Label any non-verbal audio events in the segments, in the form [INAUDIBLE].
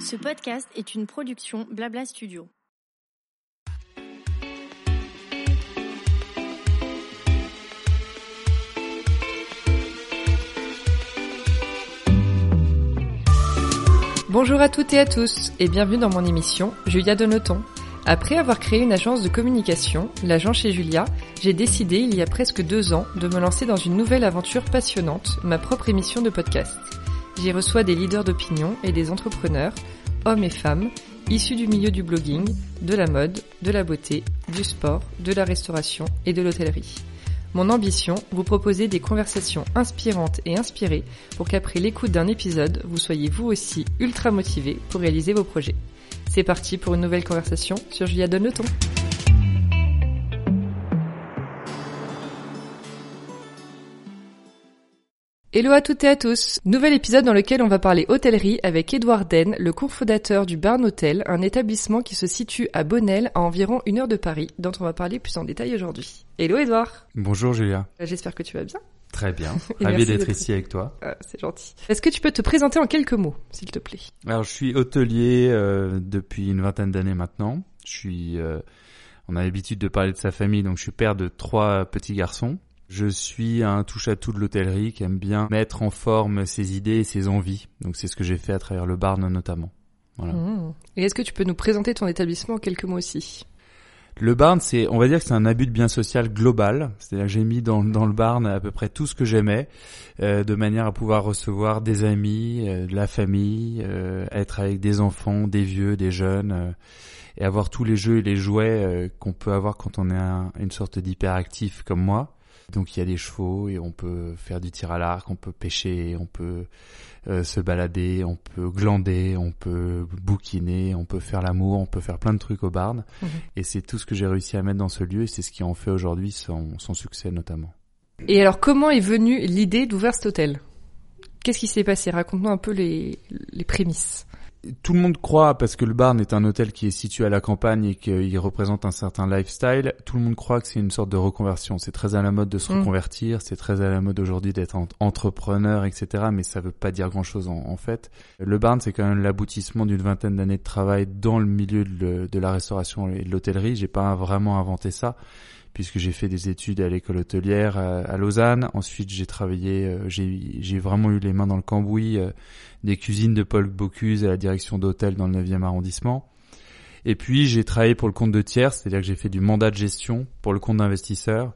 Ce podcast est une production Blabla Studio. Bonjour à toutes et à tous et bienvenue dans mon émission Julia Donoton. Après avoir créé une agence de communication, l'agent chez Julia, j'ai décidé il y a presque deux ans de me lancer dans une nouvelle aventure passionnante, ma propre émission de podcast. J'y reçois des leaders d'opinion et des entrepreneurs, hommes et femmes, issus du milieu du blogging, de la mode, de la beauté, du sport, de la restauration et de l'hôtellerie. Mon ambition, vous proposer des conversations inspirantes et inspirées pour qu'après l'écoute d'un épisode, vous soyez vous aussi ultra motivé pour réaliser vos projets. C'est parti pour une nouvelle conversation sur Julia Donne le ton. Hello à toutes et à tous. Nouvel épisode dans lequel on va parler hôtellerie avec Edouard Den, le cofondateur du Barn Hotel, un établissement qui se situe à Bonnel à environ une heure de Paris, dont on va parler plus en détail aujourd'hui. Hello Edouard. Bonjour Julia. J'espère que tu vas bien. Très bien. [LAUGHS] Ravi d'être ici avec toi. Ah, c'est gentil. Est-ce que tu peux te présenter en quelques mots, s'il te plaît? Alors je suis hôtelier euh, depuis une vingtaine d'années maintenant. Je suis euh, on a l'habitude de parler de sa famille donc je suis père de trois petits garçons. Je suis un touche-à-tout de l'hôtellerie qui aime bien mettre en forme ses idées et ses envies. Donc c'est ce que j'ai fait à travers le Barn notamment. Voilà. Mmh. Et est-ce que tu peux nous présenter ton établissement en quelques mots aussi? Le Barn, c'est, on va dire que c'est un abus de bien social global. C'est-à-dire que j'ai mis dans, dans le Barn à peu près tout ce que j'aimais, euh, de manière à pouvoir recevoir des amis, euh, de la famille, euh, être avec des enfants, des vieux, des jeunes, et avoir tous les jeux et les jouets qu'on peut avoir quand on est un- une sorte d'hyperactif comme moi. Donc il y a des chevaux et on peut faire du tir à l'arc, on peut pêcher, on peut euh, se balader, on peut glander, on peut bouquiner, on peut faire l'amour, on peut faire plein de trucs au barn. Mhm. Et c'est tout ce que j'ai réussi à mettre dans ce lieu et c'est ce qui en fait aujourd'hui son, son succès notamment. Et alors, comment est venue l'idée d'ouvrir cet hôtel? Qu'est-ce qui s'est passé? Raconte-nous un peu les, les prémices. Tout le monde croit, parce que le Barn est un hôtel qui est situé à la campagne et qu'il représente un certain lifestyle, tout le monde croit que c'est une sorte de reconversion. C'est très à la mode de se Mm. reconvertir, c'est très à la mode aujourd'hui d'être en- entrepreneur, etc. Mais ça veut pas dire grand-chose en, en fait. Le Barn, c'est quand même l'aboutissement d'une vingtaine d'années de travail dans le milieu de, le- de la restauration et de l'hôtellerie. J'ai pas vraiment inventé ça puisque j'ai fait des études à l'école hôtelière à, Lausanne. Ensuite, j'ai travaillé, euh, j'ai vraiment eu les mains dans le cambouis euh, des cuisines de Paul Bocuse à la direction d'hôtel dans le 9e arrondissement. Et puis, j'ai travaillé pour le compte de tiers, c'est-à-dire que j'ai fait du mandat de gestion pour le compte d'investisseurs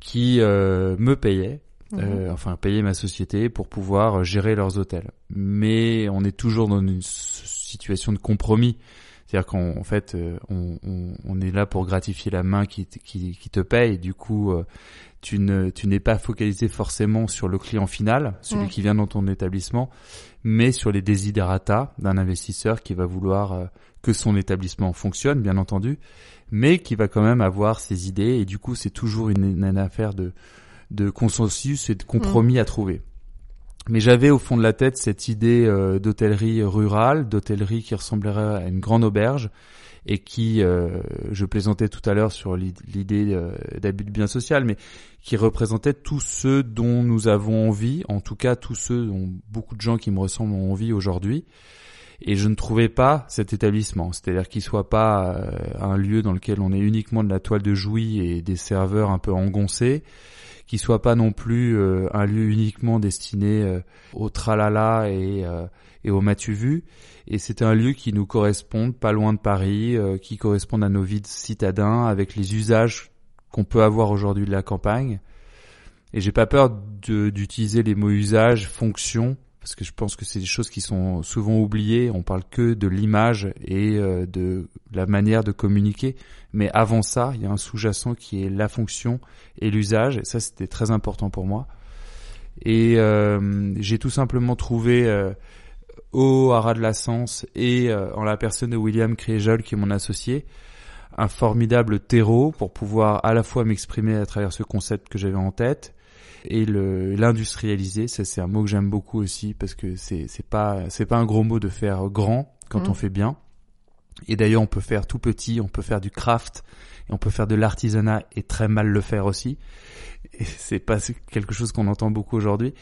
qui euh, me payaient, Mhm. euh, enfin payaient ma société pour pouvoir gérer leurs hôtels. Mais on est toujours dans une situation de compromis. C'est-à-dire qu'en en fait, euh, on, on- on est là pour gratifier la main qui, t- qui, qui te paye. Du coup, euh, tu ne tu n'es pas focalisé forcément sur le client final, celui Mm. qui vient dans ton établissement, mais sur les desiderata d'un investisseur qui va vouloir euh, que son établissement fonctionne, bien entendu, mais qui va quand même avoir ses idées. Et du coup, c'est toujours une, une affaire de de consensus et de compromis à trouver. Mais j'avais au fond de la tête cette idée euh, d'hôtellerie rurale, d'hôtellerie qui ressemblerait à une grande auberge et qui, euh, je plaisantais tout à l'heure sur l'i- l'idée euh, d'abus de bien social, mais qui représentait tous ceux dont nous avons envie, en tout cas tous ceux dont beaucoup de gens qui me ressemblent ont envie aujourd'hui. Et je ne trouvais pas cet établissement, c'est-à-dire qu'il soit pas un lieu dans lequel on est uniquement de la toile de jouy et des serveurs un peu engoncés, qui soit pas non plus euh, un lieu uniquement destiné euh, au tralala et, euh, et au vu. Et c'est un lieu qui nous corresponde, pas loin de Paris, euh, qui correspond à nos vies de citadins, avec les usages qu'on peut avoir aujourd'hui de la campagne. Et j'ai pas peur d'utiliser les mots usage, fonction, parce que je pense que c'est des choses qui sont souvent oubliées. On parle que de l'image et euh, de la manière de communiquer. Mais avant ça, il y a un sous-jacent qui est la fonction et l'usage. Et ça, c'était très important pour moi. Et euh, j'ai tout simplement trouvé euh, au Haras de la Sens et en la personne de William Créjol, qui est mon associé, un formidable terreau pour pouvoir à la fois m'exprimer à travers ce concept que j'avais en tête et le l'industrialiser. Ça, c'est un mot que j'aime beaucoup aussi parce que c'est c'est pas c'est pas un gros mot de faire grand quand Mhm. on fait bien. Et d'ailleurs, on peut faire tout petit, on peut faire du craft, et on peut faire de l'artisanat et très mal le faire aussi. Et [LAUGHS] c'est pas quelque chose qu'on entend beaucoup aujourd'hui.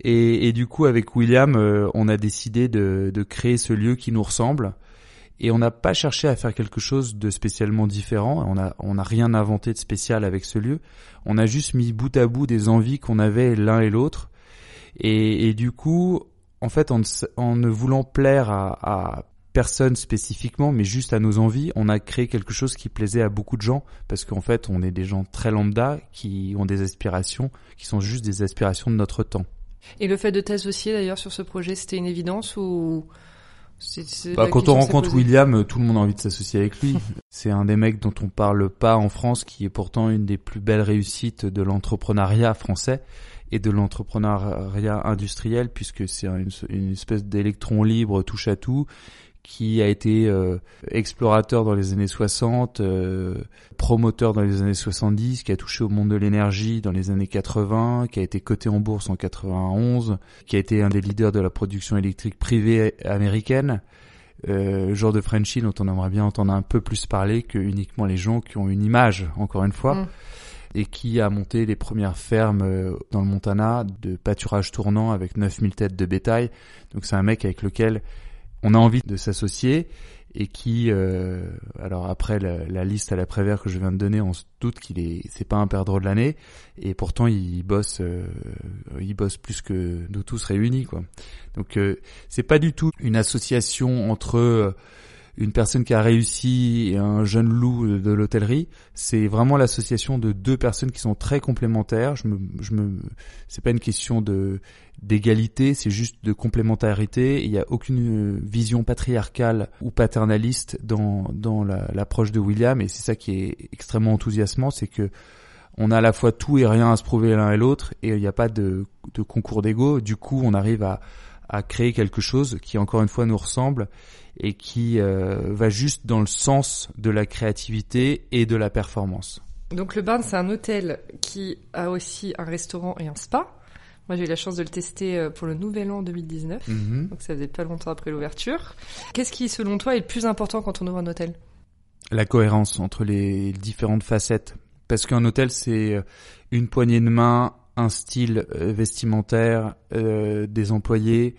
Et, et, du coup, avec William, euh, on a décidé de, de, créer ce lieu qui nous ressemble. Et on n'a pas cherché à faire quelque chose de spécialement différent. On a, on n'a rien inventé de spécial avec ce lieu. On a juste mis bout à bout des envies qu'on avait l'un et l'autre. Et, et, du coup, en fait, en, en ne voulant plaire à, à personne spécifiquement, mais juste à nos envies, on a créé quelque chose qui plaisait à beaucoup de gens, parce qu'en fait, on est des gens très lambda qui ont des aspirations, qui sont juste des aspirations de notre temps. Et le fait de t'associer d'ailleurs sur ce projet, c'était une évidence ou bah, quand on rencontre William, tout le monde a envie de s'associer avec lui. [LAUGHS] C'est un des mecs dont on parle pas en France, qui est pourtant une des plus belles réussites de l'entrepreneuriat français et de l'entrepreneuriat industriel, puisque c'est une, une, espèce d'électron libre touche à tout, qui a été euh, explorateur dans les années 60, euh, promoteur dans les années 70, qui a touché au monde de l'énergie dans les années 80, qui a été coté en bourse en 91, qui a été un des leaders de la production électrique privée américaine. Euh, genre de Frenchy dont on aimerait bien entendre un peu plus parler que uniquement les gens qui ont une image, encore une fois. Mm. et qui a monté les premières fermes euh, dans le Montana de pâturage tournant avec 9000 têtes de bétail. Donc c'est un mec avec lequel on a envie de s'associer et qui, euh, alors après la, liste à la Prévert que je viens de donner, on se doute qu'il est, c'est pas un perdreau de l'année, et pourtant il bosse, euh, il bosse plus que nous tous réunis, quoi. Donc euh, c'est pas du tout une association entre une personne qui a réussi et un jeune loup de l'hôtellerie, c'est vraiment l'association de deux personnes qui sont très complémentaires. Je me, je me, c'est pas une question de d'égalité, c'est juste de complémentarité. Il n'y a aucune vision patriarcale ou paternaliste dans dans l'approche de William, et c'est ça qui est extrêmement enthousiasmant, c'est que on a à la fois tout et rien à se prouver l'un et l'autre, et il n'y a pas de, de concours d'ego. Du coup, on arrive à à créer quelque chose qui encore une fois nous ressemble et qui euh, va juste dans le sens de la créativité et de la performance. Donc le Barn, c'est un hôtel qui a aussi un restaurant et un spa. Moi, j'ai eu la chance de le tester euh, pour le Nouvel An 2019, mhm. donc ça faisait pas longtemps après l'ouverture. Qu'est-ce qui, selon toi, est le plus important quand on ouvre un hôtel? La cohérence entre les différentes facettes. Parce qu'un hôtel, c'est euh, une poignée de main, un style vestimentaire, des employés,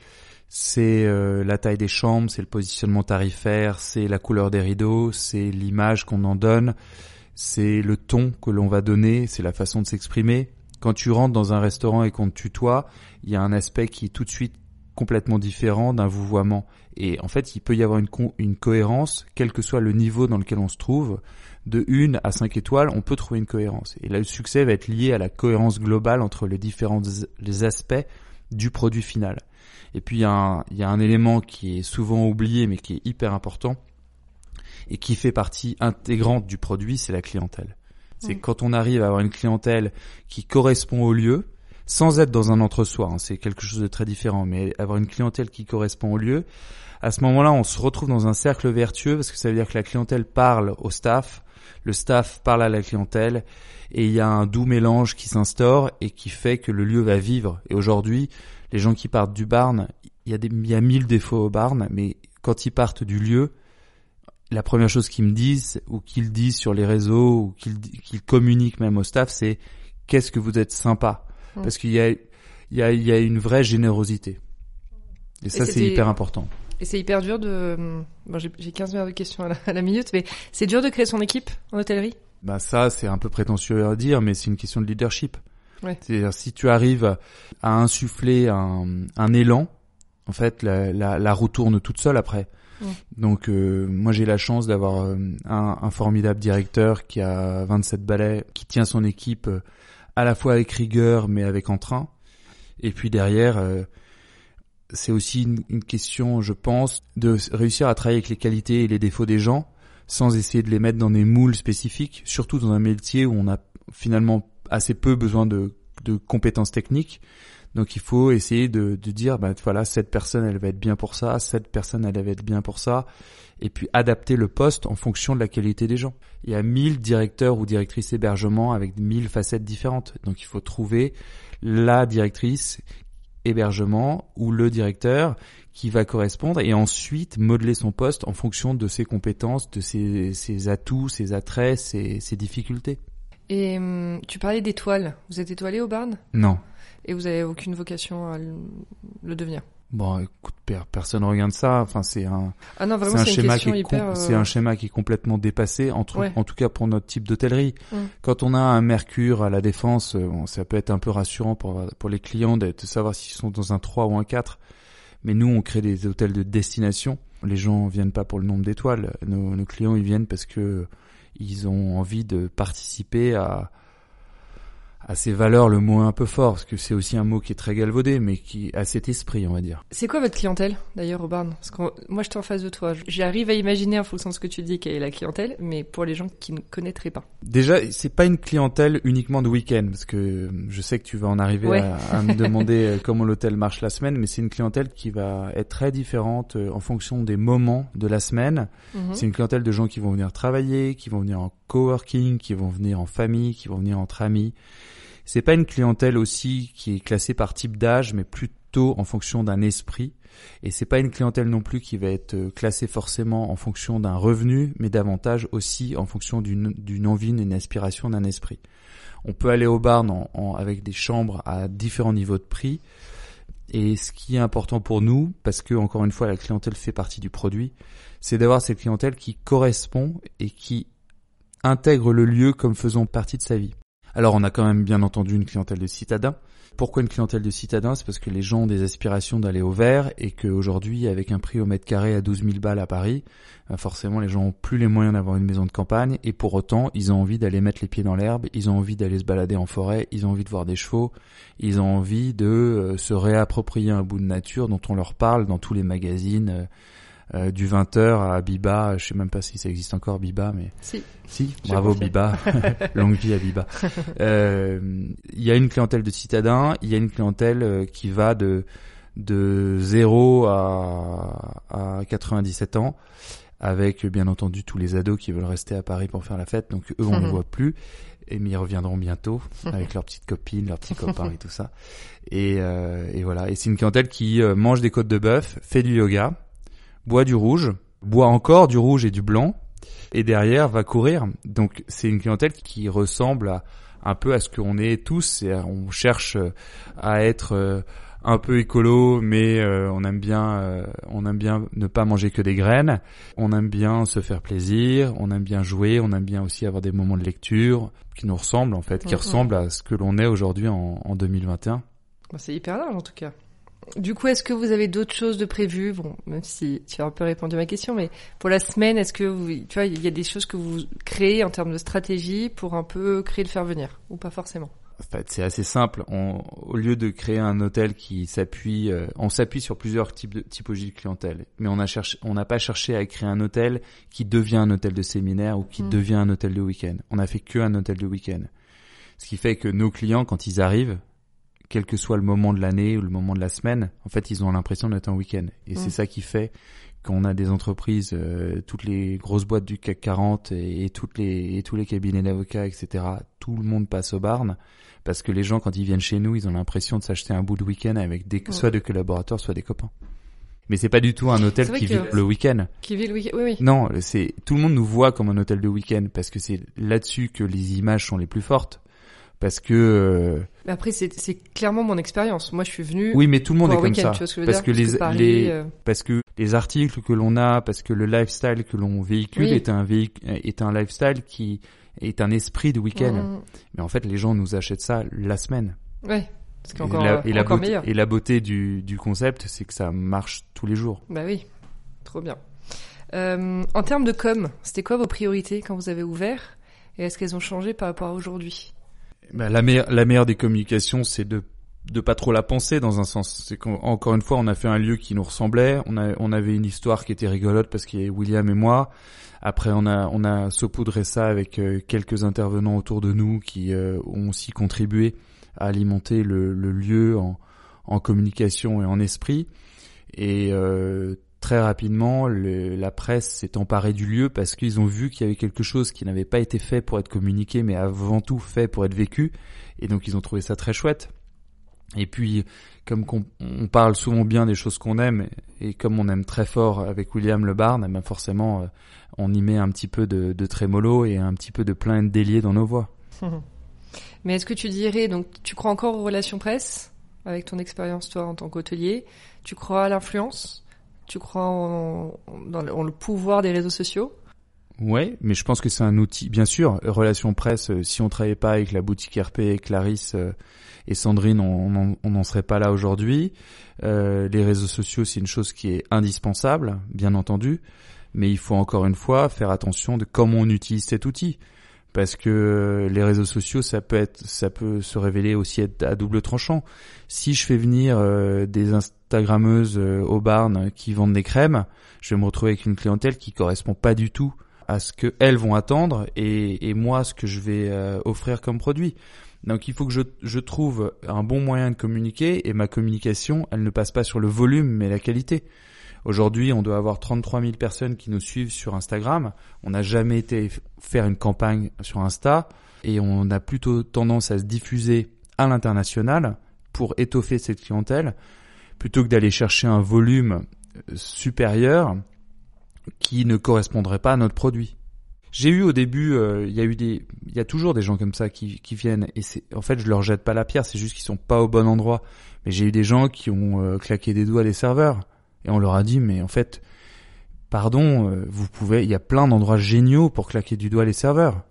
c'est euh, la taille des chambres, c'est le positionnement tarifaire, c'est la couleur des rideaux, c'est l'image qu'on en donne, c'est le ton que l'on va donner, c'est la façon de s'exprimer. Quand tu rentres dans un restaurant et qu'on te tutoie, il y a un aspect qui est tout de suite complètement différent d'un vouvoiement. Et en fait, il peut y avoir une, une cohérence, quel que soit le niveau dans lequel on se trouve. De 1 à 5 étoiles, on peut trouver une cohérence. Et là, le succès va être lié à la cohérence globale entre les différents aspects du produit final. Et puis il y, a un, il y a un élément qui est souvent oublié mais qui est hyper important et qui fait partie intégrante du produit, c'est la clientèle. C'est quand on arrive à avoir une clientèle qui correspond au lieu, sans être dans un entre-soi, hein, c'est quelque chose de très différent, mais avoir une clientèle qui correspond au lieu, à ce moment-là, on se retrouve dans un cercle vertueux parce que ça veut dire que la clientèle parle au staff, le staff parle à la clientèle, et il y a un doux mélange qui s'instaure et qui fait que le lieu va vivre. Et aujourd'hui, les gens qui partent du barn, il y a des, y a mille défauts au barn, mais quand ils partent du lieu, la première chose qu'ils me disent ou qu'ils disent sur les réseaux ou qu'ils communiquent même au staff, c'est qu'est-ce que vous êtes sympa, mmh. parce qu'il y a, il y a, il y a une vraie générosité. Et ça, c'est hyper important. Et c'est hyper dur de. Bon, j'ai 15 minutes de questions à la, minute, mais c'est dur de créer son équipe en hôtellerie? Bah ça, c'est un peu prétentieux à dire, mais c'est une question de leadership. C'est-à-dire si tu arrives à insuffler un, un élan, en fait, la, la, la, roue tourne toute seule après. Donc euh, moi j'ai la chance d'avoir euh, un, un, formidable directeur qui a 27 balais, qui tient son équipe euh, à la fois avec rigueur mais avec entrain. Et puis derrière, c'est aussi une, une, question, je pense, de réussir à travailler avec les qualités et les défauts des gens sans essayer de les mettre dans des moules spécifiques, surtout dans un métier où on a finalement assez peu besoin de, compétences techniques. Donc il faut essayer de, dire, bah, voilà, cette personne, elle va être bien pour ça, cette personne, elle va être bien pour ça, et puis adapter le poste en fonction de la qualité des gens. Il y a mille directeurs ou directrices hébergement avec mille facettes différentes. Donc il faut trouver la directrice hébergement ou le directeur qui va correspondre et ensuite modeler son poste en fonction de ses compétences, de ses, atouts, ses attraits, ses difficultés. Et hum, tu parlais d'étoiles. Vous êtes étoilé au Barn Non. Et vous avez aucune vocation à le le devenir? Bon, écoute, per- personne regarde ça. Enfin, c'est un, Ah non, c'est vraiment, un c'est une schéma qui question est, com- hyper... euh, c'est un schéma qui est complètement dépassé, entre, Ouais. en tout cas pour notre type d'hôtellerie. Mm. Quand on a un Mercure à la défense, euh, bon, ça peut être un peu rassurant pour pour les clients de, de savoir s'ils sont dans un 3 ou un 4. Mais nous, on crée des hôtels de destination. Les gens viennent pas pour le nombre d'étoiles. Nos, nos clients, ils viennent parce que ils ont envie de participer à à ces valeurs, le mot est un peu fort, parce que c'est aussi un mot qui est très galvaudé, mais qui a cet esprit, on va dire. C'est quoi votre clientèle, d'ailleurs, au Barn Parce que moi, je suis en face de toi. J'arrive à imaginer, en fonction de ce que tu dis, quelle est la clientèle, mais pour les gens qui ne connaîtraient pas. Déjà, c'est pas une clientèle uniquement de week-end, parce que je sais que tu vas en arriver Ouais. à, à me [LAUGHS] demander euh, comment l'hôtel marche la semaine, mais c'est une clientèle qui va être très différente euh, en fonction des moments de la semaine. Mhm. C'est une clientèle de gens qui vont venir travailler, qui vont venir en coworking, qui vont venir en famille, qui vont venir entre amis. C'est pas une clientèle aussi qui est classée par type d'âge, mais plutôt en fonction d'un esprit. Et c'est pas une clientèle non plus qui va être euh, classée forcément en fonction d'un revenu, mais davantage aussi en fonction d'une envie, d'une aspiration, d'un esprit. On peut aller au bar avec des chambres à différents niveaux de prix. Et ce qui est important pour nous, parce que encore une fois la clientèle fait partie du produit, c'est d'avoir cette clientèle qui correspond et qui intègre le lieu comme faisant partie de sa vie. Alors on a quand même bien entendu une clientèle de citadins. Pourquoi une clientèle de citadins? C'est parce que les gens ont des aspirations d'aller au vert et qu'aujourd'hui, avec un prix au mètre carré à 12 000 balles à Paris, euh, forcément les gens ont plus les moyens d'avoir une maison de campagne et pour autant, ils ont envie d'aller mettre les pieds dans l'herbe, ils ont envie d'aller se balader en forêt, ils ont envie de voir des chevaux, ils ont envie de euh, se réapproprier un bout de nature dont on leur parle dans tous les magazines. Euh, du 20h à Biba, je sais même pas si ça existe encore Biba, mais Si. si, bravo. Biba, [LAUGHS] longue vie à Biba. Euh, Il y a une clientèle de citadins, il y a une clientèle euh, qui va de de 0 à, à 97 ans, avec bien entendu tous les ados qui veulent rester à Paris pour faire la fête, donc eux on ne Mhm. les voit plus, et mais ils reviendront bientôt avec leurs petites copines, leurs petits [LAUGHS] copains et tout ça. Et, euh, et voilà, et c'est une clientèle qui mange des côtes de bœuf, fait du yoga, boit du rouge, boit encore du rouge et du blanc, et derrière va courir. Donc c'est une clientèle qui ressemble à, un peu à ce qu'on est tous. Et on cherche euh, à être euh, un peu écolo, mais euh, on aime bien, euh, on aime bien ne pas manger que des graines. On aime bien se faire plaisir, on aime bien jouer, on aime bien aussi avoir des moments de lecture qui nous ressemblent en fait, qui Mhm. ressemblent à ce que l'on est aujourd'hui en, en 2021. Bon, c'est hyper large, en tout cas. Du coup, est-ce que vous avez d'autres choses de prévues? Bon, même si tu as un peu répondu à ma question, mais pour la semaine, est-ce que vous, tu vois, il y a des choses que vous créez en termes de stratégie pour un peu créer le faire venir ou pas forcément? En fait, c'est assez simple. On, au lieu de créer un hôtel qui s'appuie, euh, on s'appuie sur plusieurs types de typologies de clientèle. Mais on a cherché, on n'a pas cherché à créer un hôtel qui devient un hôtel de séminaire ou qui Mm. devient un hôtel de week-end. On a fait que un hôtel de week-end. Ce qui fait que nos clients, quand ils arrivent, quel que soit le moment de l'année ou le moment de la semaine, en fait, ils ont l'impression d'être en week-end. Et Mm. c'est ça qui fait qu'on a des entreprises, euh, toutes les grosses boîtes du CAC 40 et, et toutes les et tous les cabinets d'avocats, etc. Tout le monde passe au barn parce que les gens quand ils viennent chez nous, ils ont l'impression de s'acheter un bout de week-end avec des, Ouais. soit des collaborateurs, soit des copains. Mais c'est pas du tout un hôtel qui vit le week-end. Qui vit le week-end Oui, oui. Non, c'est tout le monde nous voit comme un hôtel de week-end parce que c'est là-dessus que les images sont les plus fortes. Parce que euh, Mais Après, c'est clairement mon expérience. Moi, je suis venue oui, mais tout le monde est comme ça. que je veux Parce dire que les- Paris, les- euh, parce que les articles que l'on a, parce que le lifestyle que l'on véhicule Oui. est un véhic- est un lifestyle qui est un esprit de week-end. mm, Mais en fait, les gens nous achètent ça la semaine. ouais, c'est Et encore, la, euh, et la encore beauté, meilleur. et la beauté du, du concept, c'est que ça marche tous les jours. Bah oui, trop bien. Euh, en termes de com, c'était quoi vos priorités quand vous avez ouvert Et est-ce qu'elles ont changé par rapport à aujourd'hui? Bah, la, meilleure, des communications, c'est de de pas trop la penser dans un sens. C'est qu'encore une fois, on a fait un lieu qui nous ressemblait. On, a, on avait une histoire qui était rigolote parce qu'il y avait William et moi. Après, on a on a saupoudré ça avec euh, quelques intervenants autour de nous qui euh, ont aussi contribué à alimenter le, lieu en, en communication et en esprit. Euh, très rapidement, la presse s'est emparée du lieu parce qu'ils ont vu qu'il y avait quelque chose qui n'avait pas été fait pour être communiqué, mais avant tout fait pour être vécu. Et donc ils ont trouvé ça très chouette. Et puis, comme on, parle souvent bien des choses qu'on aime, et, comme on aime très fort avec William Le Barn, eh ben forcément, euh, on y met un petit peu de, de trémolo et un petit peu de plein délié dans nos voix. [LAUGHS] Mais est-ce que tu dirais, donc tu crois encore aux relations presse avec ton expérience toi en tant qu'hôtelier? Tu crois à l'influence? Tu crois en, dans le, pouvoir des réseaux sociaux? Ouais, mais je pense que c'est un outil. Bien sûr, relations presse. Euh, si on travaillait pas avec la boutique RP, Clarisse euh, et Sandrine, on n'en serait pas là aujourd'hui. Euh, les réseaux sociaux, c'est une chose qui est indispensable, bien entendu, mais il faut encore une fois faire attention de comment on utilise cet outil parce que les réseaux sociaux ça peut être ça peut se révéler aussi être à double tranchant. Si je fais venir euh, des instagrammeuses euh, au barn qui vendent des crèmes, je vais me retrouver avec une clientèle qui correspond pas du tout à ce que elles vont attendre et, et moi ce que je vais euh, offrir comme produit. Donc il faut que je, je trouve un bon moyen de communiquer et ma communication, elle ne passe pas sur le volume mais la qualité. Aujourd'hui, on doit avoir 33 000 personnes qui nous suivent sur Instagram. On n'a jamais été faire une campagne sur Insta et on a plutôt tendance à se diffuser à l'international pour étoffer cette clientèle plutôt que d'aller chercher un volume euh, supérieur qui ne correspondrait pas à notre produit. J'ai eu au début, euh, il y a eu des, il y a toujours des gens comme ça qui, viennent et c'est, en fait, je leur jette pas la pierre, c'est juste qu'ils sont pas au bon endroit. Mais j'ai eu des gens qui ont euh, claqué des doigts les serveurs et on leur a dit, mais en fait, pardon, vous pouvez, il y a plein d'endroits géniaux pour claquer du doigt les serveurs.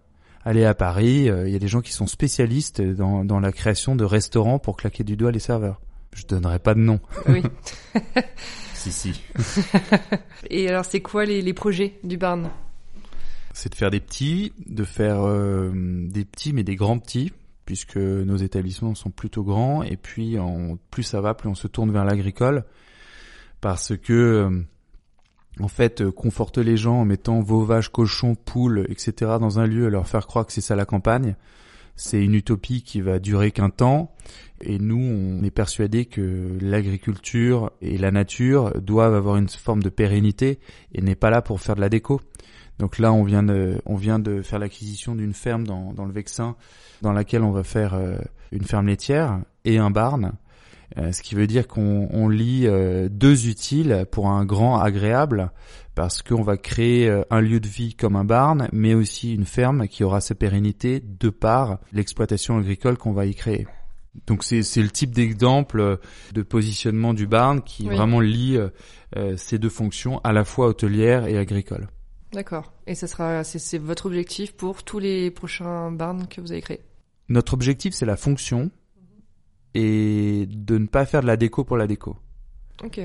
Allez à Paris, il y a des gens qui sont spécialistes dans, dans la création de restaurants pour claquer du doigt les serveurs. Je donnerai pas de nom. Oui. [LAUGHS] si, si. [LAUGHS] Et alors, c'est quoi les, les projets du Barn? C'est de faire des petits, de faire euh, des petits mais des grands petits, puisque nos établissements sont plutôt grands, et puis en, plus ça va, plus on se tourne vers l'agricole parce que euh, en fait, euh, conforte les gens en mettant vos vaches, cochons, poules, etc. dans un lieu et leur faire croire que c'est ça la campagne, c'est une utopie qui va durer qu'un temps. Et nous, on est persuadés que l'agriculture et la nature doivent avoir une forme de pérennité et n'est pas là pour faire de la déco. Donc là, on vient de, on vient de faire l'acquisition d'une ferme dans, dans le Vexin, dans laquelle on va faire euh, une ferme laitière et un barn euh, ce qui veut dire qu'on lit euh, deux utiles pour un grand agréable, parce qu'on va créer euh, un lieu de vie comme un barn, mais aussi une ferme qui aura sa pérennité de par l'exploitation agricole qu'on va y créer. Donc c'est le type d'exemple de positionnement du barn qui vraiment lie ces deux fonctions à la fois hôtelière et agricole. D'accord. Et ce sera c'est votre objectif pour tous les prochains barns que vous allez créer. Notre objectif c'est la fonction et de ne pas faire de la déco pour la déco. Ok.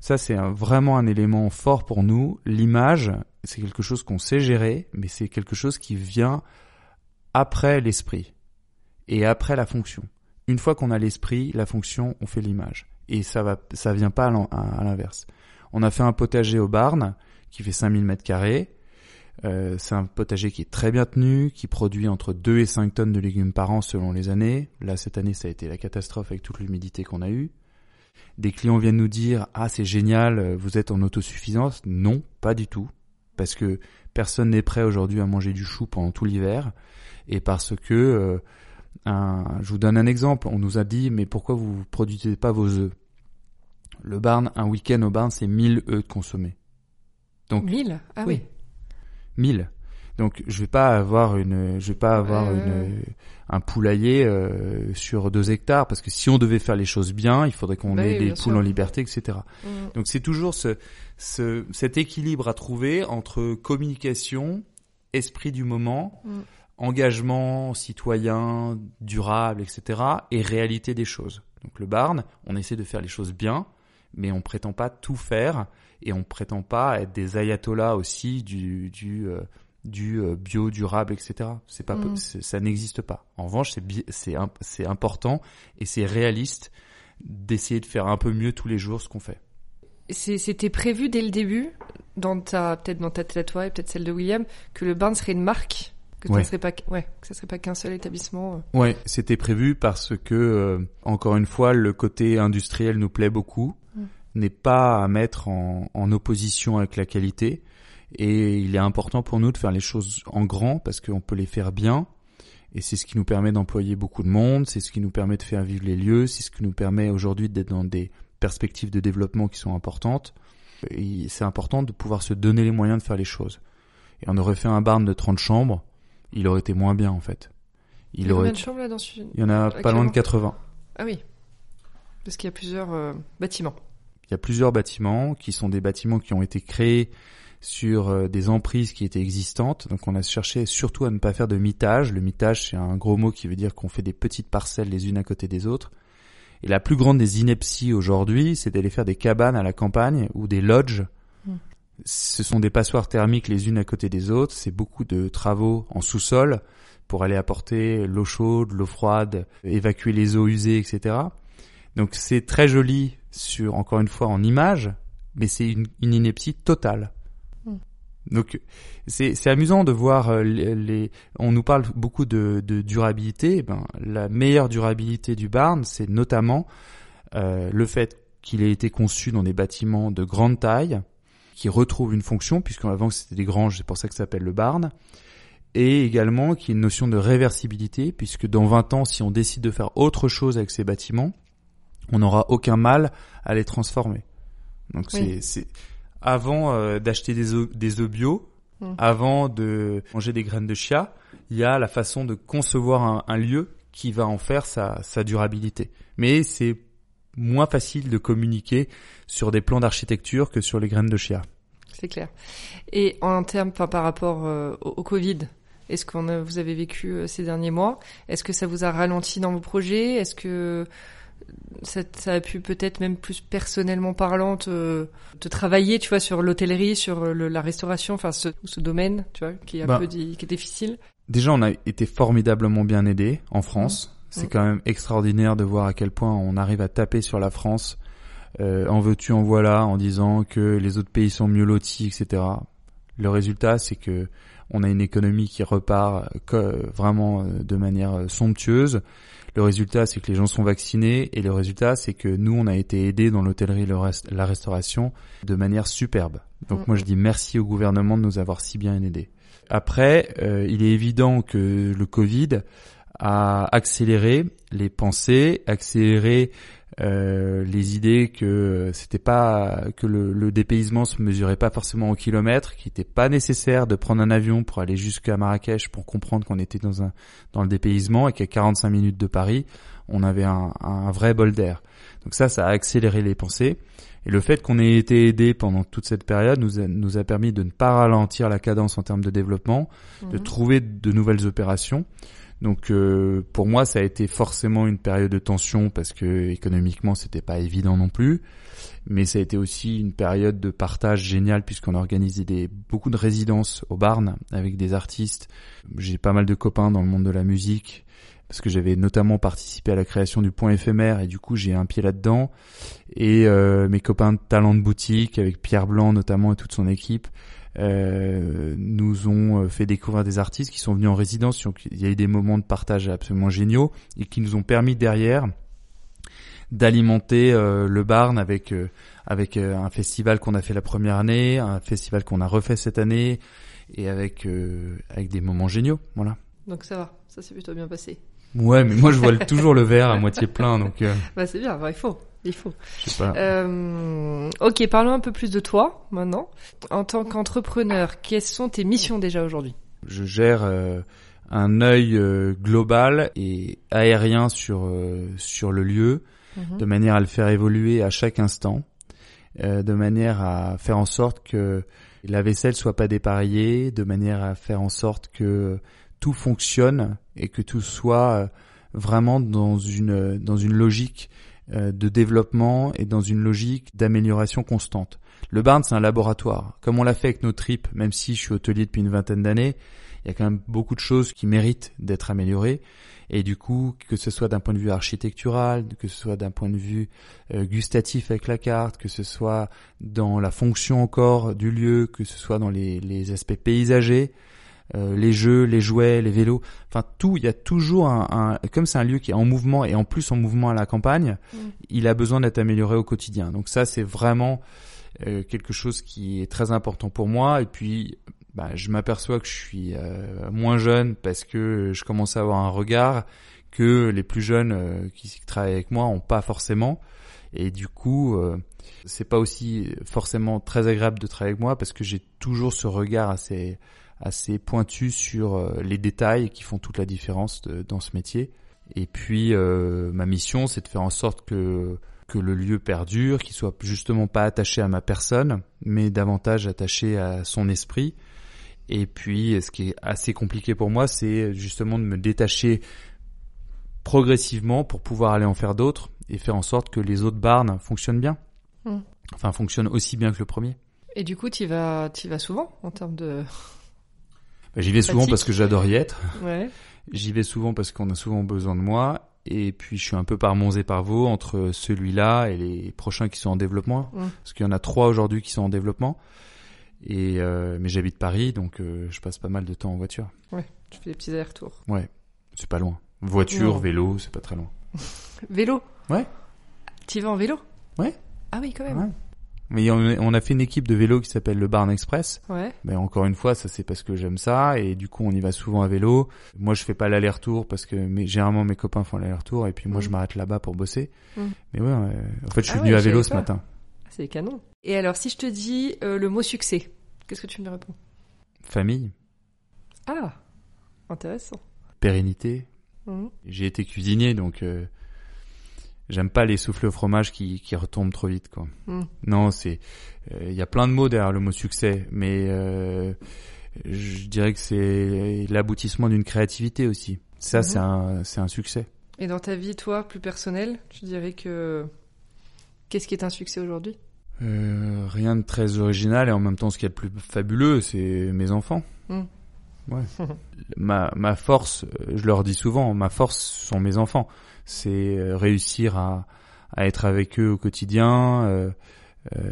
Ça, c'est vraiment un élément fort pour nous. L'image, c'est quelque chose qu'on sait gérer, mais c'est quelque chose qui vient après l'esprit et après la fonction. Une fois qu'on a l'esprit, la fonction, on fait l'image. Et ça va, ça vient pas à l'inverse. On a fait un potager au Barn qui fait 5000 mètres carrés. Euh, c'est un potager qui est très bien tenu, qui produit entre 2 et 5 tonnes de légumes par an selon les années. Là, cette année, ça a été la catastrophe avec toute l'humidité qu'on a eue. Des clients viennent nous dire Ah, c'est génial, vous êtes en autosuffisance. Non, pas du tout. Parce que personne n'est prêt aujourd'hui à manger du chou pendant tout l'hiver. Et parce que, euh, un, je vous donne un exemple, on nous a dit Mais pourquoi vous ne produisez pas vos œufs? Le barn, un week-end au barn, c'est 1000 œufs consommés. Donc, 1000 Ah oui. 1000. Donc je vais pas avoir une, je vais pas avoir une, un poulailler euh, sur deux hectares parce que si on devait faire les choses bien, il faudrait qu'on bah ait des poules en liberté, etc. Mm. Donc c'est toujours ce, ce, cet équilibre à trouver entre communication, esprit du moment, mm. engagement citoyen, durable, etc. et réalité des choses. Donc le barn, on essaie de faire les choses bien, mais on prétend pas tout faire et on prétend pas être des ayatollahs aussi du du euh, du euh, bio durable etc c'est pas mm. ça n'existe pas. En revanche c'est c'est c'est important et c'est réaliste d'essayer de faire un peu mieux tous les jours ce qu'on fait. C'était prévu dès le début dans ta peut-être dans ta tête toi et peut-être celle de William que le bain serait une marque que ça serait pas ouais que ça serait pas qu'un seul établissement euh. ouais c'était prévu parce que encore une fois le côté industriel nous plaît beaucoup n'est pas à mettre en, en, opposition avec la qualité. Et il est important pour nous de faire les choses en grand parce qu'on peut les faire bien. Et c'est ce qui nous permet d'employer beaucoup de monde, c'est ce qui nous permet de faire vivre les lieux, c'est ce qui nous permet aujourd'hui d'être dans des perspectives de développement qui sont importantes. C'est important de pouvoir se donner les moyens de faire les choses. Et on aurait fait un barn de 30 chambres, il aurait été moins bien en fait. Il, y aurait... de chambres là dans ce... Il y en a pas loin de 80. Ah oui. Parce qu'il y a plusieurs euh, bâtiments. Il y a plusieurs bâtiments qui sont des bâtiments qui ont été créés sur euh, des emprises qui étaient existantes. Donc on a cherché surtout à ne pas faire de mitage. Le mitage, c'est un gros mot qui veut dire qu'on fait des petites parcelles les unes à côté des autres. Et la plus grande des inepties aujourd'hui, c'est d'aller faire des cabanes à la campagne ou des lodges. Hmm. Ce sont des passoires thermiques les unes à côté des autres. C'est beaucoup de travaux en sous-sol pour aller apporter l'eau chaude, l'eau froide, évacuer les eaux usées, etc. Donc c'est très joli sur, encore une fois, en image, mais c'est une, ineptie totale. Hmm. Donc c'est amusant de voir euh, les, on nous parle beaucoup de, de durabilité. Ben la meilleure durabilité du barn, c'est notamment euh, le fait qu'il ait été conçu dans des bâtiments de grande taille, qui retrouvent une fonction, puisqu'avant c'était des granges, c'est pour ça que ça s'appelle le barn, et également qu'il y ait une notion de réversibilité, puisque dans 20 ans, si on décide de faire autre chose avec ces bâtiments, on n'aura aucun mal à les transformer. Donc c'est avant euh, d'acheter des œufs des œufs bio, hmm. avant de manger des graines de chia, il y a la façon de concevoir un, lieu qui va en faire sa, sa durabilité. Mais c'est moins facile de communiquer sur des plans d'architecture que sur les graines de chia. C'est clair. Et en termes, par rapport euh, au, Covid, est-ce que vous avez vécu euh, ces derniers mois? Est-ce que ça vous a ralenti dans vos projets? Est-ce que ça, a pu peut-être même plus personnellement parlant te, travailler, tu vois, sur l'hôtellerie, sur la restauration, enfin ce, ce, domaine, tu vois, qui est un bah, peu qui est difficile. Déjà, on a été formidablement bien aidé en France. Mmh. C'est mmh. quand même extraordinaire de voir à quel point on arrive à taper sur la France. Euh, en veux-tu, en voilà, en disant que les autres pays sont mieux lotis, etc. Le résultat, c'est que on a une économie qui repart vraiment euh, de manière euh, somptueuse. Le résultat, c'est que les gens sont vaccinés et le résultat, c'est que nous, on a été aidés dans l'hôtellerie la restauration de manière superbe. Donc moi, je dis merci au gouvernement de nous avoir si bien aidés. Après, euh, il est évident que le Covid a accéléré les pensées, accéléré euh, les idées que c'était pas que le, le, dépaysement se mesurait pas forcément au kilomètre, qu'il n'était pas nécessaire de prendre un avion pour aller jusqu'à Marrakech pour comprendre qu'on était dans un dans le dépaysement et qu'à 45 minutes de Paris, on avait un, un vrai bol d'air. Donc ça, ça a accéléré les pensées. Et le fait qu'on ait été aidé pendant toute cette période nous a, nous a permis de ne pas ralentir la cadence en termes de développement, de mhm. trouver de nouvelles opérations. Donc euh, pour moi, ça a été forcément une période de tension parce que économiquement, c'était pas évident non plus. Mais ça a été aussi une période de partage génial puisqu'on a organisé des, beaucoup de résidences au Barn avec des artistes. J'ai pas mal de copains dans le monde de la musique parce que j'avais notamment participé à la création du point éphémère et du coup j'ai un pied là-dedans. Et euh, mes copains de talent de boutique avec Pierre Blanc notamment et toute son équipe euh, nous ont euh, fait découvrir des artistes qui sont venus en résidence. Il y a eu des moments de partage absolument géniaux et qui nous ont permis derrière d'alimenter euh, le Barn avec avec un festival qu'on a fait la première année, un festival qu'on a refait cette année et avec avec des moments géniaux. Voilà. Donc ça va, ça s'est plutôt bien passé. Ouais, mais moi je vois [LAUGHS] toujours le verre à moitié plein, donc. Bah c'est bien, il faut. Il faut. Euh, ok, parlons un peu plus de toi maintenant. En tant qu'entrepreneur, quelles sont tes missions déjà aujourd'hui? Je gère euh, un œil euh, global et aérien sur sur le lieu, mhm. de manière à le faire évoluer à chaque instant, de manière à faire en sorte que la vaisselle soit pas dépareillée, de manière à faire en sorte que tout fonctionne et que tout soit vraiment dans une dans une logique de développement et dans une logique d'amélioration constante. Le Barn, c'est un laboratoire. Comme on l'a fait avec nos tripes, même si je suis hôtelier depuis une vingtaine d'années, il y a quand même beaucoup de choses qui méritent d'être améliorées. Et du coup, que ce soit d'un point de vue architectural, que ce soit d'un point de vue euh, gustatif avec la carte, que ce soit dans la fonction encore du lieu, que ce soit dans les aspects paysagers, euh, les jeux, les jouets, les vélos, enfin tout, il y a toujours un, comme c'est un lieu qui est en mouvement et en plus en mouvement à la campagne, mm. il a besoin d'être amélioré au quotidien. Donc ça c'est vraiment euh, quelque chose qui est très important pour moi et puis bah, je m'aperçois que je suis euh, moins jeune parce que je commence à avoir un regard que les plus jeunes euh, qui travaillent avec moi ont pas forcément. Et du coup, euh, c'est pas aussi forcément très agréable de travailler avec moi parce que j'ai toujours ce regard assez assez pointu sur euh, les détails qui font toute la différence dans ce métier. Et puis ma mission, c'est de faire en sorte que que le lieu perdure, qu'il soit justement pas attaché à ma personne, mais davantage attaché à son esprit. Et puis, ce qui est assez compliqué pour moi, c'est justement de me détacher progressivement pour pouvoir aller en faire d'autres et faire en sorte que les autres barnes fonctionnent bien. Hmm. Enfin, fonctionnent aussi bien que le premier. Et du coup, tu vas, y vas souvent en termes de. Bah, j'y vais souvent parce que j'adore y être. Ouais. J'y vais souvent parce qu'on a souvent besoin de moi. Et puis, je suis un peu par Mons et par Vaux entre celui-là et les prochains qui sont en développement. Parce qu'il y en a trois aujourd'hui qui sont en développement. Et euh, mais j'habite Paris, donc euh, je passe pas mal de temps en voiture. Ouais, tu fais des petits allers-retours. Ouais, c'est pas loin. Voiture, vélo, c'est pas très loin. vélo Ouais. Tu vas en vélo? Ouais. Ah oui, quand même. Mais on a fait une équipe de vélo qui s'appelle le Barn Express. Ouais. Mais encore une fois, ça c'est parce que j'aime ça et du coup on y va souvent à vélo. Moi je fais pas l'aller-retour parce que mais, généralement mes copains font l'aller-retour et puis moi je mm. m'arrête là-bas pour bosser. Mm. Mais ouais, en fait je suis ah venu à vélo ce matin. C'est canon. Et alors si je te dis euh, le mot succès, qu'est-ce que tu me réponds? Famille. Ah, intéressant. Pérennité, Mhm. J'ai été cuisinier, donc euh, j'aime pas les souffles au fromage qui, qui retombent trop vite. Quoi. Mhm. Non, c'est il euh, y a plein de mots derrière le mot succès, mais euh, je dirais que c'est l'aboutissement d'une créativité aussi. Ça, c'est mhm. un c'est un succès. Et dans ta vie, toi, plus personnelle, tu dirais que qu'est-ce qui est un succès aujourd'hui? Rien de très original et en même temps, ce qui est le plus fabuleux, c'est mes enfants. [LAUGHS] Ma, ma force, euh, je leur dis souvent, ma force sont mes enfants. C'est euh, réussir à, à être avec eux au quotidien, euh,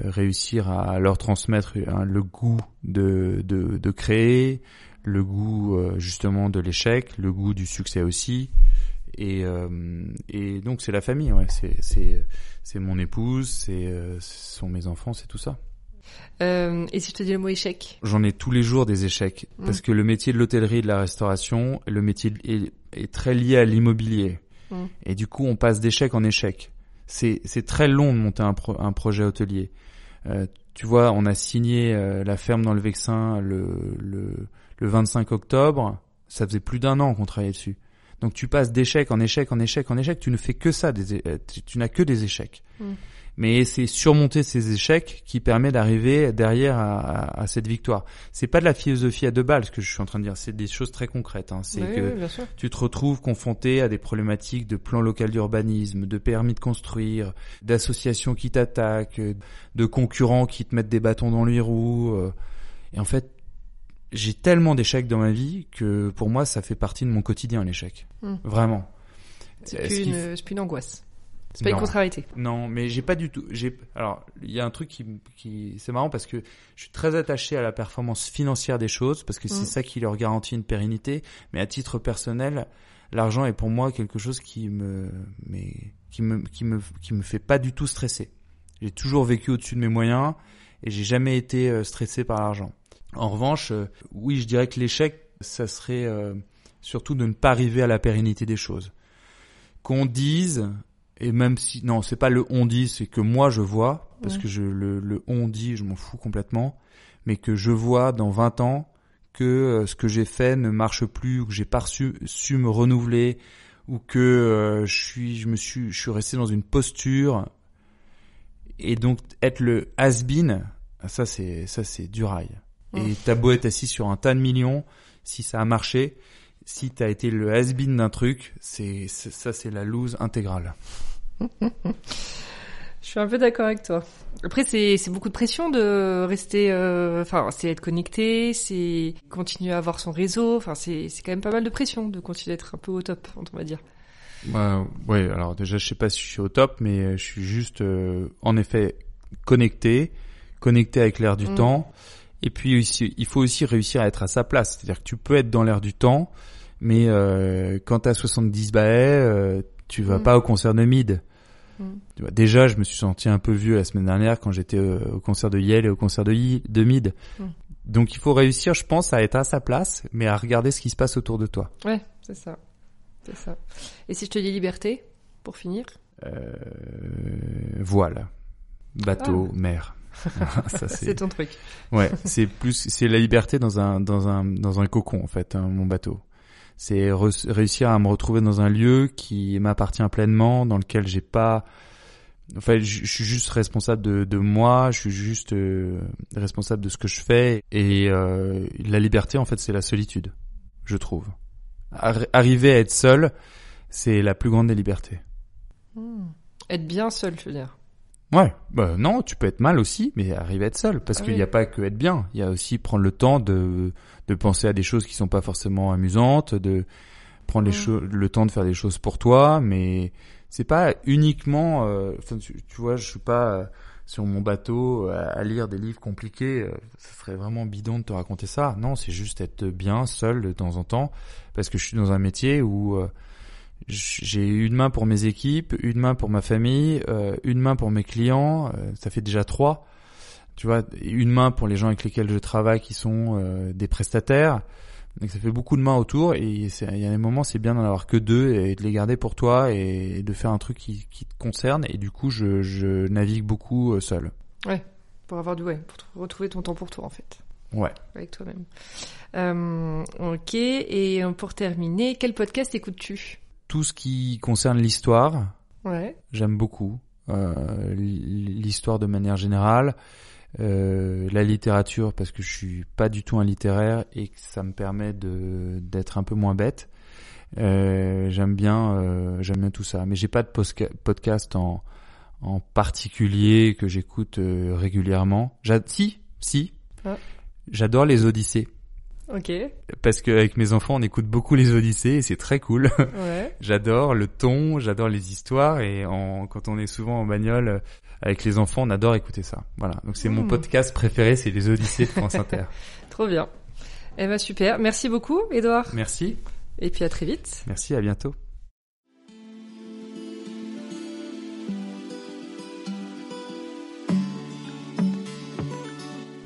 réussir à leur transmettre le goût de, de, de, créer, le goût justement de l'échec, le goût du succès aussi. Et, et donc c'est la famille, ouais. c'est, mon épouse, c'est, ce sont mes enfants, c'est tout ça. Euh, et si je te dis le mot échec J'en ai tous les jours des échecs. Mm. Parce que le métier de l'hôtellerie et de la restauration, le métier est, très lié à l'immobilier. Mm. Et du coup, on passe d'échec en échec. C'est très long de monter un, un projet hôtelier. Euh, tu vois, on a signé euh, la ferme dans le Vexin le, le, le 25 octobre. Ça faisait plus d'un an qu'on travaillait dessus. Donc tu passes d'échec en échec en échec en échec. Tu ne fais que ça. Des, tu, n'as que des échecs. Mm mais c'est surmonter ces échecs qui permet d'arriver derrière à, à, cette victoire. C'est pas de la philosophie à deux balles ce que je suis en train de dire, c'est des choses très concrètes. Hein. C'est que tu te retrouves confronté à des problématiques de plan local d'urbanisme, de permis de construire, d'associations qui t'attaquent, de concurrents qui te mettent des bâtons dans les roues. Euh. Et en fait, j'ai tellement d'échecs dans ma vie que pour moi, ça fait partie de mon quotidien l'échec. Hmm. Vraiment. C'est plus, une, plus une angoisse. C'est pas une contrariété. Non, mais j'ai pas du tout. J'ai alors il y a un truc qui, qui c'est marrant parce que je suis très attaché à la performance financière des choses parce que c'est mm. ça qui leur garantit une pérennité. Mais à titre personnel, l'argent est pour moi quelque chose qui me mais qui me qui me qui me fait pas du tout stresser. J'ai toujours vécu au-dessus de mes moyens et j'ai jamais été euh, stressé par l'argent. En revanche, euh, oui, je dirais que l'échec, ça serait euh, surtout de ne pas arriver à la pérennité des choses. Qu'on dise et même si non c'est pas le on dit c'est que moi je vois parce que je le, le on dit je m'en fous complètement mais que je vois dans 20 ans que euh, ce que j'ai fait ne marche plus ou que j'ai pas su, su me renouveler ou que euh, je suis je me suis je suis resté dans une posture. Et donc être le has-been ça c'est ça c'est du rail. Et t'as beau être assis sur un tas de millions si ça a marché si t'as été le has-been d'un truc c'est ça c'est la lose intégrale je suis un peu d'accord avec toi. Après, c'est beaucoup de pression de rester, euh, enfin, c'est être connecté, c'est continuer à avoir son réseau. Enfin, c'est quand même pas mal de pression de continuer d'être un peu au top, on va dire. Bah, ouais, alors déjà, je sais pas si je suis au top, mais euh, je suis juste, euh, en effet, connecté, connecté avec l'air du mm. temps. Et puis, aussi, il faut aussi réussir à être à sa place. C'est-à-dire que tu peux être dans l'air du temps, mais euh, quand t'as 70 balais, tu vas mm. pas au concert de Mid. Mm. déjà, je me suis senti un peu vieux la semaine dernière quand j'étais euh, au concert de Yale et au concert de, de Mid. Mm. Donc il faut réussir, je pense, à être à sa place, mais à regarder ce qui se passe autour de toi. Ouais, c'est ça. C'est ça. Et si je te dis liberté, pour finir? Euh, Voile, bateau, Ah. mer. [LAUGHS] Ça, C'est ton truc. Ouais, c'est plus, c'est la liberté dans un, dans un, dans un cocon en fait, hein, mon bateau. C'est réussir à me retrouver dans un lieu qui m'appartient pleinement, dans lequel j'ai pas, enfin, je suis juste responsable de, de moi, je suis juste euh, responsable de ce que je fais, et euh, la liberté en fait, c'est la solitude, je trouve. Arri- Arriver à être seul, c'est la plus grande des libertés. Hmm. Être bien seul, je veux dire? Ouais, bah non, tu peux être mal aussi, mais arriver à être seul, parce Ah qu'il n'y a pas que être bien, il y a aussi prendre le temps de de penser à des choses qui sont pas forcément amusantes, de prendre les le temps de faire des choses pour toi, mais c'est pas uniquement, euh, tu, tu vois, je suis pas euh, sur mon bateau euh, à, à lire des livres compliqués, euh, ça serait vraiment bidon de te raconter ça. Non, c'est juste être bien seul de temps en temps, parce que je suis dans un métier où j'ai une main pour mes équipes, une main pour ma famille, euh, une main pour mes clients, euh, ça fait déjà trois. Tu vois, une main pour les gens avec lesquels je travaille qui sont euh, des prestataires. Donc ça fait beaucoup de mains autour et il y a des moments c'est bien d'en avoir que deux et de les garder pour toi et, et de faire un truc qui, qui te concerne et du coup je, je navigue beaucoup seul. Pour avoir du ouais, pour retrouver ton temps pour toi en fait, Ouais. avec toi-même. Ok. Et pour terminer, quel podcast écoutes-tu? Tout ce qui concerne l'histoire, Ouais. j'aime beaucoup. Euh, l'histoire de manière générale, euh, la littérature parce que je suis pas du tout un littéraire et que ça me permet de d'être un peu moins bête. Euh, j'aime bien, j'aime bien tout ça, mais j'ai pas de podcast en en particulier que j'écoute régulièrement. Si, si, Ah. j'adore les Odyssées Ok. parce qu'avec mes enfants on écoute beaucoup les Odyssées et c'est très cool. [LAUGHS] Ouais. J'adore le ton, j'adore les histoires et en, quand on est souvent en bagnole euh, avec les enfants, on adore écouter ça. Voilà. Donc c'est mon Mm. podcast préféré, c'est les Odyssées de France Inter. [LAUGHS] Trop bien. Eh ben super. Merci beaucoup, Edouard. Merci, Et puis à très vite. merci, à bientôt.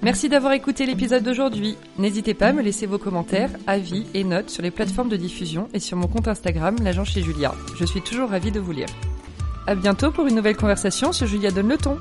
Merci d'avoir écouté l'épisode d'aujourd'hui. N'hésitez pas à me laisser vos commentaires, avis et notes sur les plateformes de diffusion et sur mon compte Instagram, l'agent chez Julia. Je suis toujours ravie de vous lire. À bientôt pour une nouvelle conversation sur Julia donne le ton.